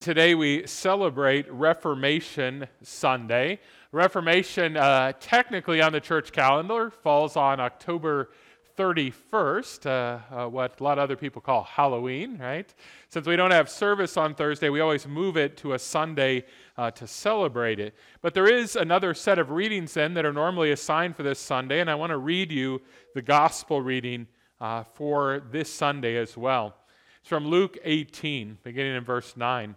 Today we celebrate Reformation Sunday. Reformation, uh, technically on the church calendar, falls on October 31st, uh, uh, what a lot of other people call Halloween, right? Since we don't have service on Thursday, we always move it to a Sunday uh, to celebrate it. But there is another set of readings then that are normally assigned for this Sunday, and I want to read you the gospel reading uh, for this Sunday as well. It's from Luke 18, beginning in verse 9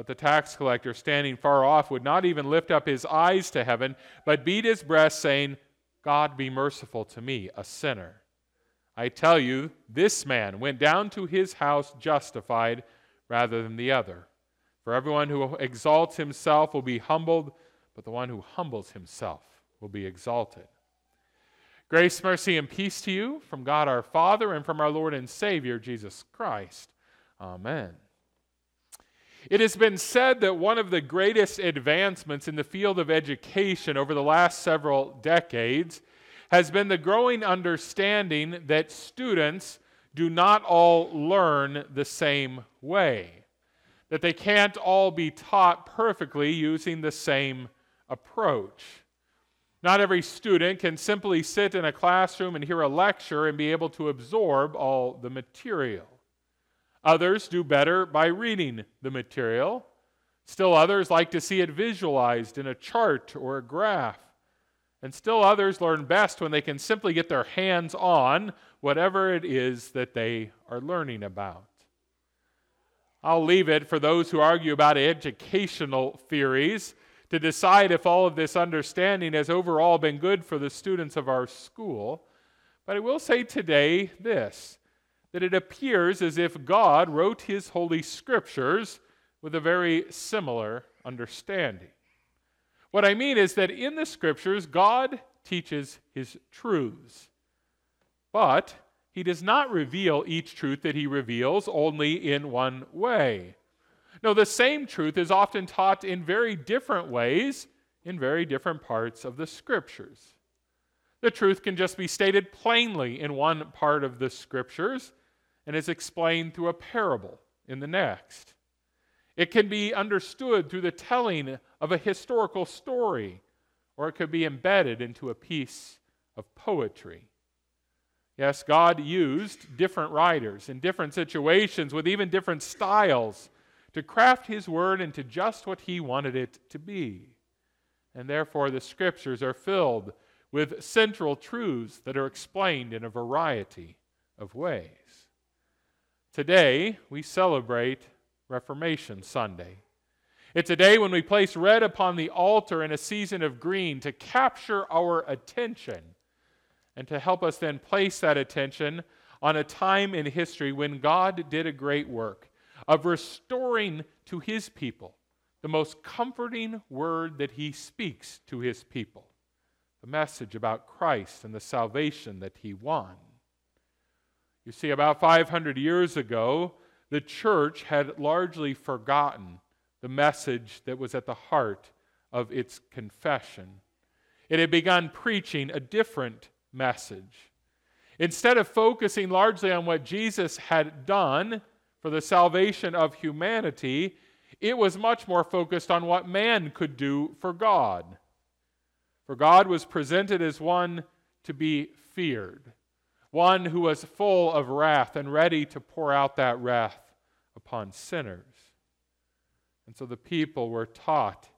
But the tax collector, standing far off, would not even lift up his eyes to heaven, but beat his breast, saying, God be merciful to me, a sinner. I tell you, this man went down to his house justified rather than the other. For everyone who exalts himself will be humbled, but the one who humbles himself will be exalted. Grace, mercy, and peace to you from God our Father and from our Lord and Savior, Jesus Christ. Amen. It has been said that one of the greatest advancements in the field of education over the last several decades has been the growing understanding that students do not all learn the same way, that they can't all be taught perfectly using the same approach. Not every student can simply sit in a classroom and hear a lecture and be able to absorb all the material. Others do better by reading the material. Still others like to see it visualized in a chart or a graph. And still others learn best when they can simply get their hands on whatever it is that they are learning about. I'll leave it for those who argue about educational theories to decide if all of this understanding has overall been good for the students of our school. But I will say today this that it appears as if God wrote his holy scriptures with a very similar understanding. What I mean is that in the scriptures, God teaches his truths, but he does not reveal each truth that he reveals only in one way. No, the same truth is often taught in very different ways in very different parts of the scriptures. The truth can just be stated plainly in one part of the scriptures and is explained through a parable in the next. It can be understood through the telling of a historical story, or it could be embedded into a piece of poetry. Yes, God used different writers in different situations with even different styles to craft His word into just what He wanted it to be. And therefore, the scriptures are filled with central truths that are explained in a variety of ways. Today, we celebrate Reformation Sunday. It's a day when we place red upon the altar in a season of green to capture our attention and to help us then place that attention on a time in history when God did a great work of restoring to his people the most comforting word that he speaks to his people the message about Christ and the salvation that he won. You see, about 500 years ago, the church had largely forgotten the message that was at the heart of its confession. It had begun preaching a different message. Instead of focusing largely on what Jesus had done for the salvation of humanity, it was much more focused on what man could do for God. For God was presented as one to be feared one who was full of wrath and ready to pour out that wrath upon sinners. And so the people were taught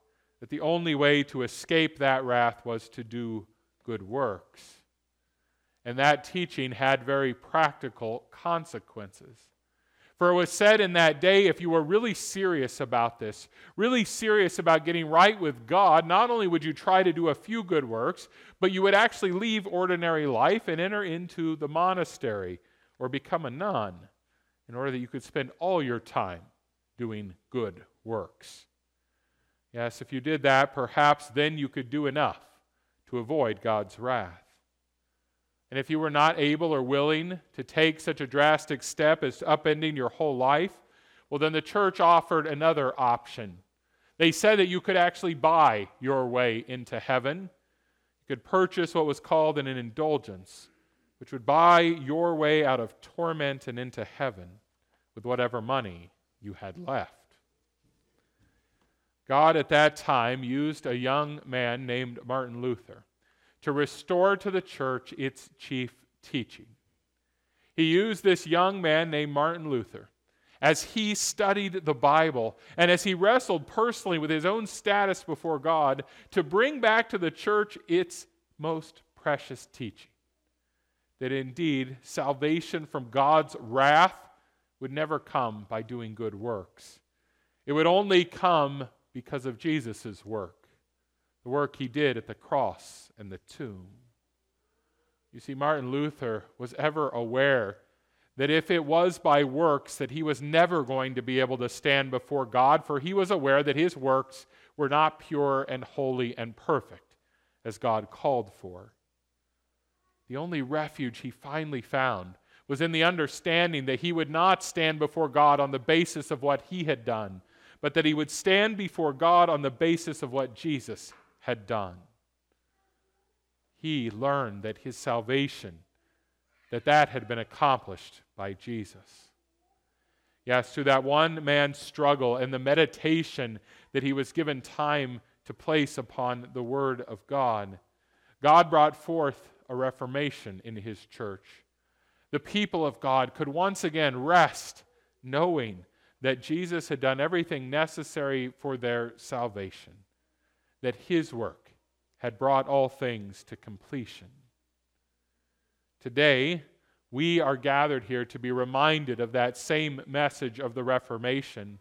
that the only way to escape that wrath was to do good works. And that teaching had very practical consequences. For it was said in that day if you were really serious about this, really serious about getting right with God, not only would you try to do a few good works, but you would actually leave ordinary life and enter into the monastery or become a nun in order that you could spend all your time doing good works. Yes, if you did that, perhaps then you could do enough to avoid God's wrath. And if you were not able or willing to take such a drastic step as upending your whole life, well, then the church offered another option. They said that you could actually buy your way into heaven. You could purchase what was called an indulgence, which would buy your way out of torment and into heaven with whatever money you had left. God at that time used a young man named Martin Luther to restore to the church its chief teaching. He used this young man named Martin Luther as he studied the Bible and as he wrestled personally with his own status before God to bring back to the church its most precious teaching. That indeed, salvation from God's wrath would never come by doing good works. It would only come because of Jesus' work the work he did at the cross and the tomb. You see, Martin Luther was ever aware that if it was by works that he was never going to be able to stand before God, for he was aware that his works were not pure and holy and perfect as God called for. The only refuge he finally found was in the understanding that he would not stand before God on the basis of what he had done, but that he would stand before God on the basis of what Jesus had done. He learned that his salvation, that that had been accomplished by Jesus. Yes, through that one man's struggle and the meditation that he was given time to place upon the Word of God, God brought forth a reformation in his church. The people of God could once again rest knowing that Jesus had done everything necessary for their salvation that his work had brought all things to completion. Today, we are gathered here to be reminded of that same message of the Reformation,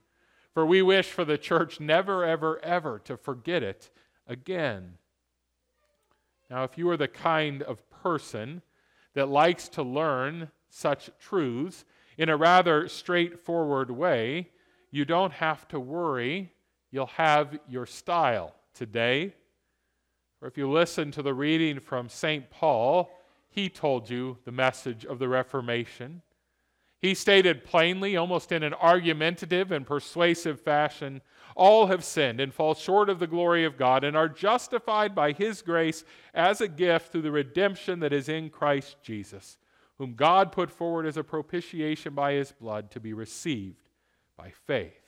for we wish for the church never, ever, ever to forget it again. Now, if you are the kind of person that likes to learn such truths in a rather straightforward way, you don't have to worry. You'll have your style today. Or if you listen to the reading from St. Paul, he told you the message of the Reformation. He stated plainly, almost in an argumentative and persuasive fashion, all have sinned and fall short of the glory of God and are justified by His grace as a gift through the redemption that is in Christ Jesus, whom God put forward as a propitiation by His blood to be received by faith.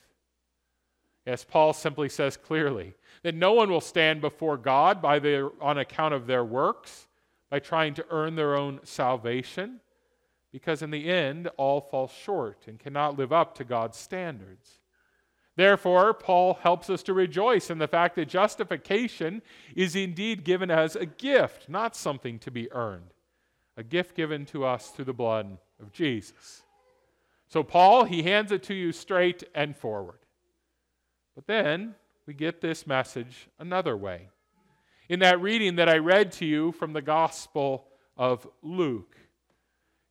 Yes, Paul simply says clearly that no one will stand before God by their, on account of their works, by trying to earn their own salvation, because in the end, all fall short and cannot live up to God's standards. Therefore, Paul helps us to rejoice in the fact that justification is indeed given as a gift, not something to be earned, a gift given to us through the blood of Jesus. So, Paul, he hands it to you straight and forward. But then we get this message another way. In that reading that I read to you from the Gospel of Luke,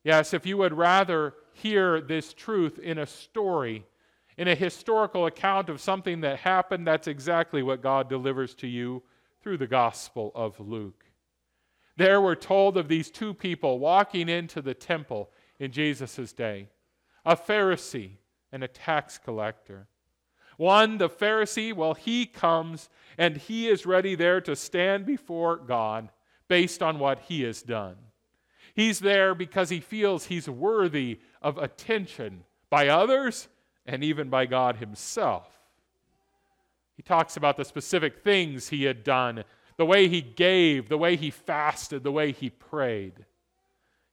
yes, if you would rather hear this truth in a story, in a historical account of something that happened, that's exactly what God delivers to you through the Gospel of Luke. There we're told of these two people walking into the temple in Jesus' day a Pharisee and a tax collector. One, the Pharisee, well, he comes and he is ready there to stand before God based on what he has done. He's there because he feels he's worthy of attention by others and even by God himself. He talks about the specific things he had done, the way he gave, the way he fasted, the way he prayed.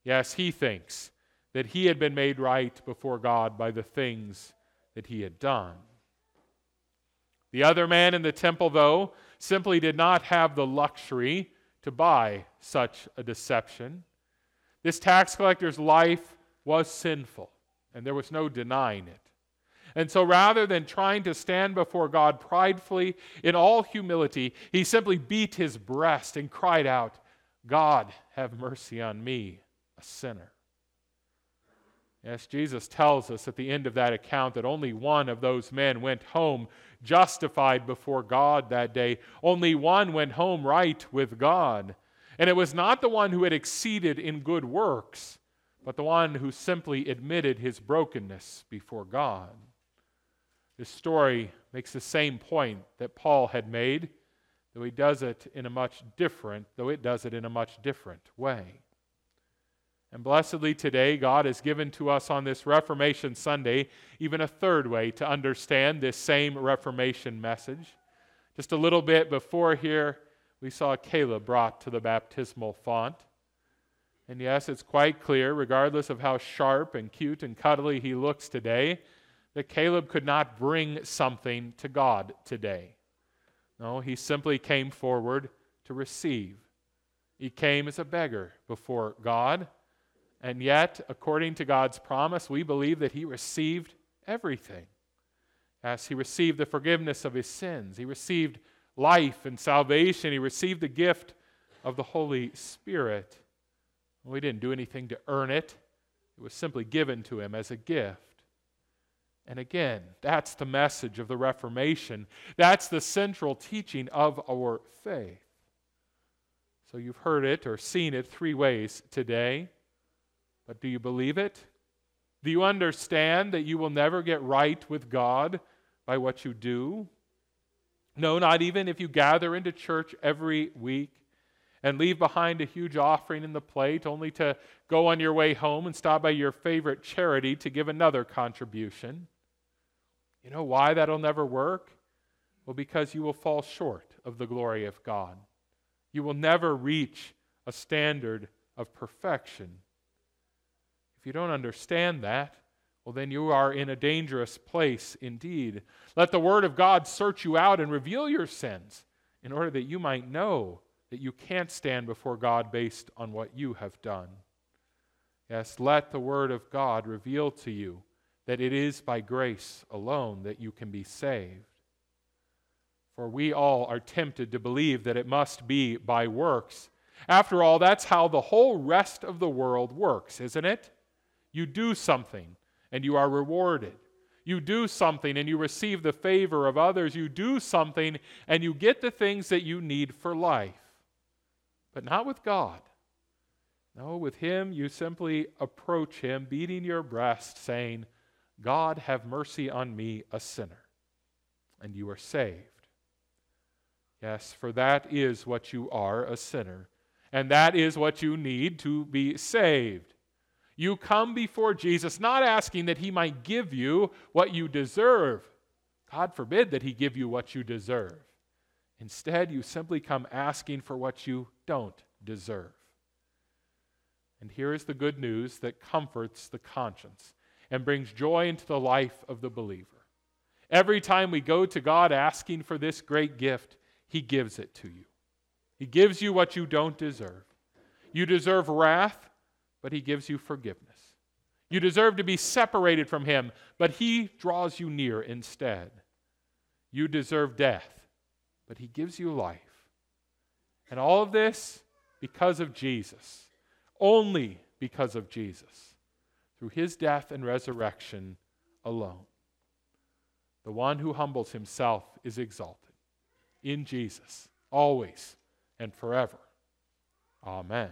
Yes, he thinks that he had been made right before God by the things that he had done. The other man in the temple, though, simply did not have the luxury to buy such a deception. This tax collector's life was sinful, and there was no denying it. And so rather than trying to stand before God pridefully in all humility, he simply beat his breast and cried out, God, have mercy on me, a sinner. Yes, Jesus tells us at the end of that account that only one of those men went home justified before God that day. Only one went home right with God. And it was not the one who had exceeded in good works, but the one who simply admitted his brokenness before God. This story makes the same point that Paul had made, though he does it in a much different, though it does it in a much different way. And blessedly today, God has given to us on this Reformation Sunday even a third way to understand this same Reformation message. Just a little bit before here, we saw Caleb brought to the baptismal font. And yes, it's quite clear, regardless of how sharp and cute and cuddly he looks today, that Caleb could not bring something to God today. No, he simply came forward to receive. He came as a beggar before God and yet, according to God's promise, we believe that he received everything. As he received the forgiveness of his sins, he received life and salvation, he received the gift of the Holy Spirit. We didn't do anything to earn it, it was simply given to him as a gift. And again, that's the message of the Reformation. That's the central teaching of our faith. So you've heard it or seen it three ways today. But do you believe it? Do you understand that you will never get right with God by what you do? No, not even if you gather into church every week and leave behind a huge offering in the plate only to go on your way home and stop by your favorite charity to give another contribution. You know why that'll never work? Well, because you will fall short of the glory of God. You will never reach a standard of perfection. If you don't understand that, well, then you are in a dangerous place indeed. Let the Word of God search you out and reveal your sins in order that you might know that you can't stand before God based on what you have done. Yes, let the Word of God reveal to you that it is by grace alone that you can be saved. For we all are tempted to believe that it must be by works. After all, that's how the whole rest of the world works, isn't it? You do something and you are rewarded. You do something and you receive the favor of others. You do something and you get the things that you need for life. But not with God. No, with Him, you simply approach Him, beating your breast, saying, God, have mercy on me, a sinner. And you are saved. Yes, for that is what you are, a sinner. And that is what you need to be saved. You come before Jesus not asking that he might give you what you deserve. God forbid that he give you what you deserve. Instead, you simply come asking for what you don't deserve. And here is the good news that comforts the conscience and brings joy into the life of the believer. Every time we go to God asking for this great gift, He gives it to you. He gives you what you don't deserve. You deserve wrath, but he gives you forgiveness. You deserve to be separated from him, but he draws you near instead. You deserve death, but he gives you life. And all of this because of Jesus, only because of Jesus, through his death and resurrection alone. The one who humbles himself is exalted in Jesus, always and forever. Amen.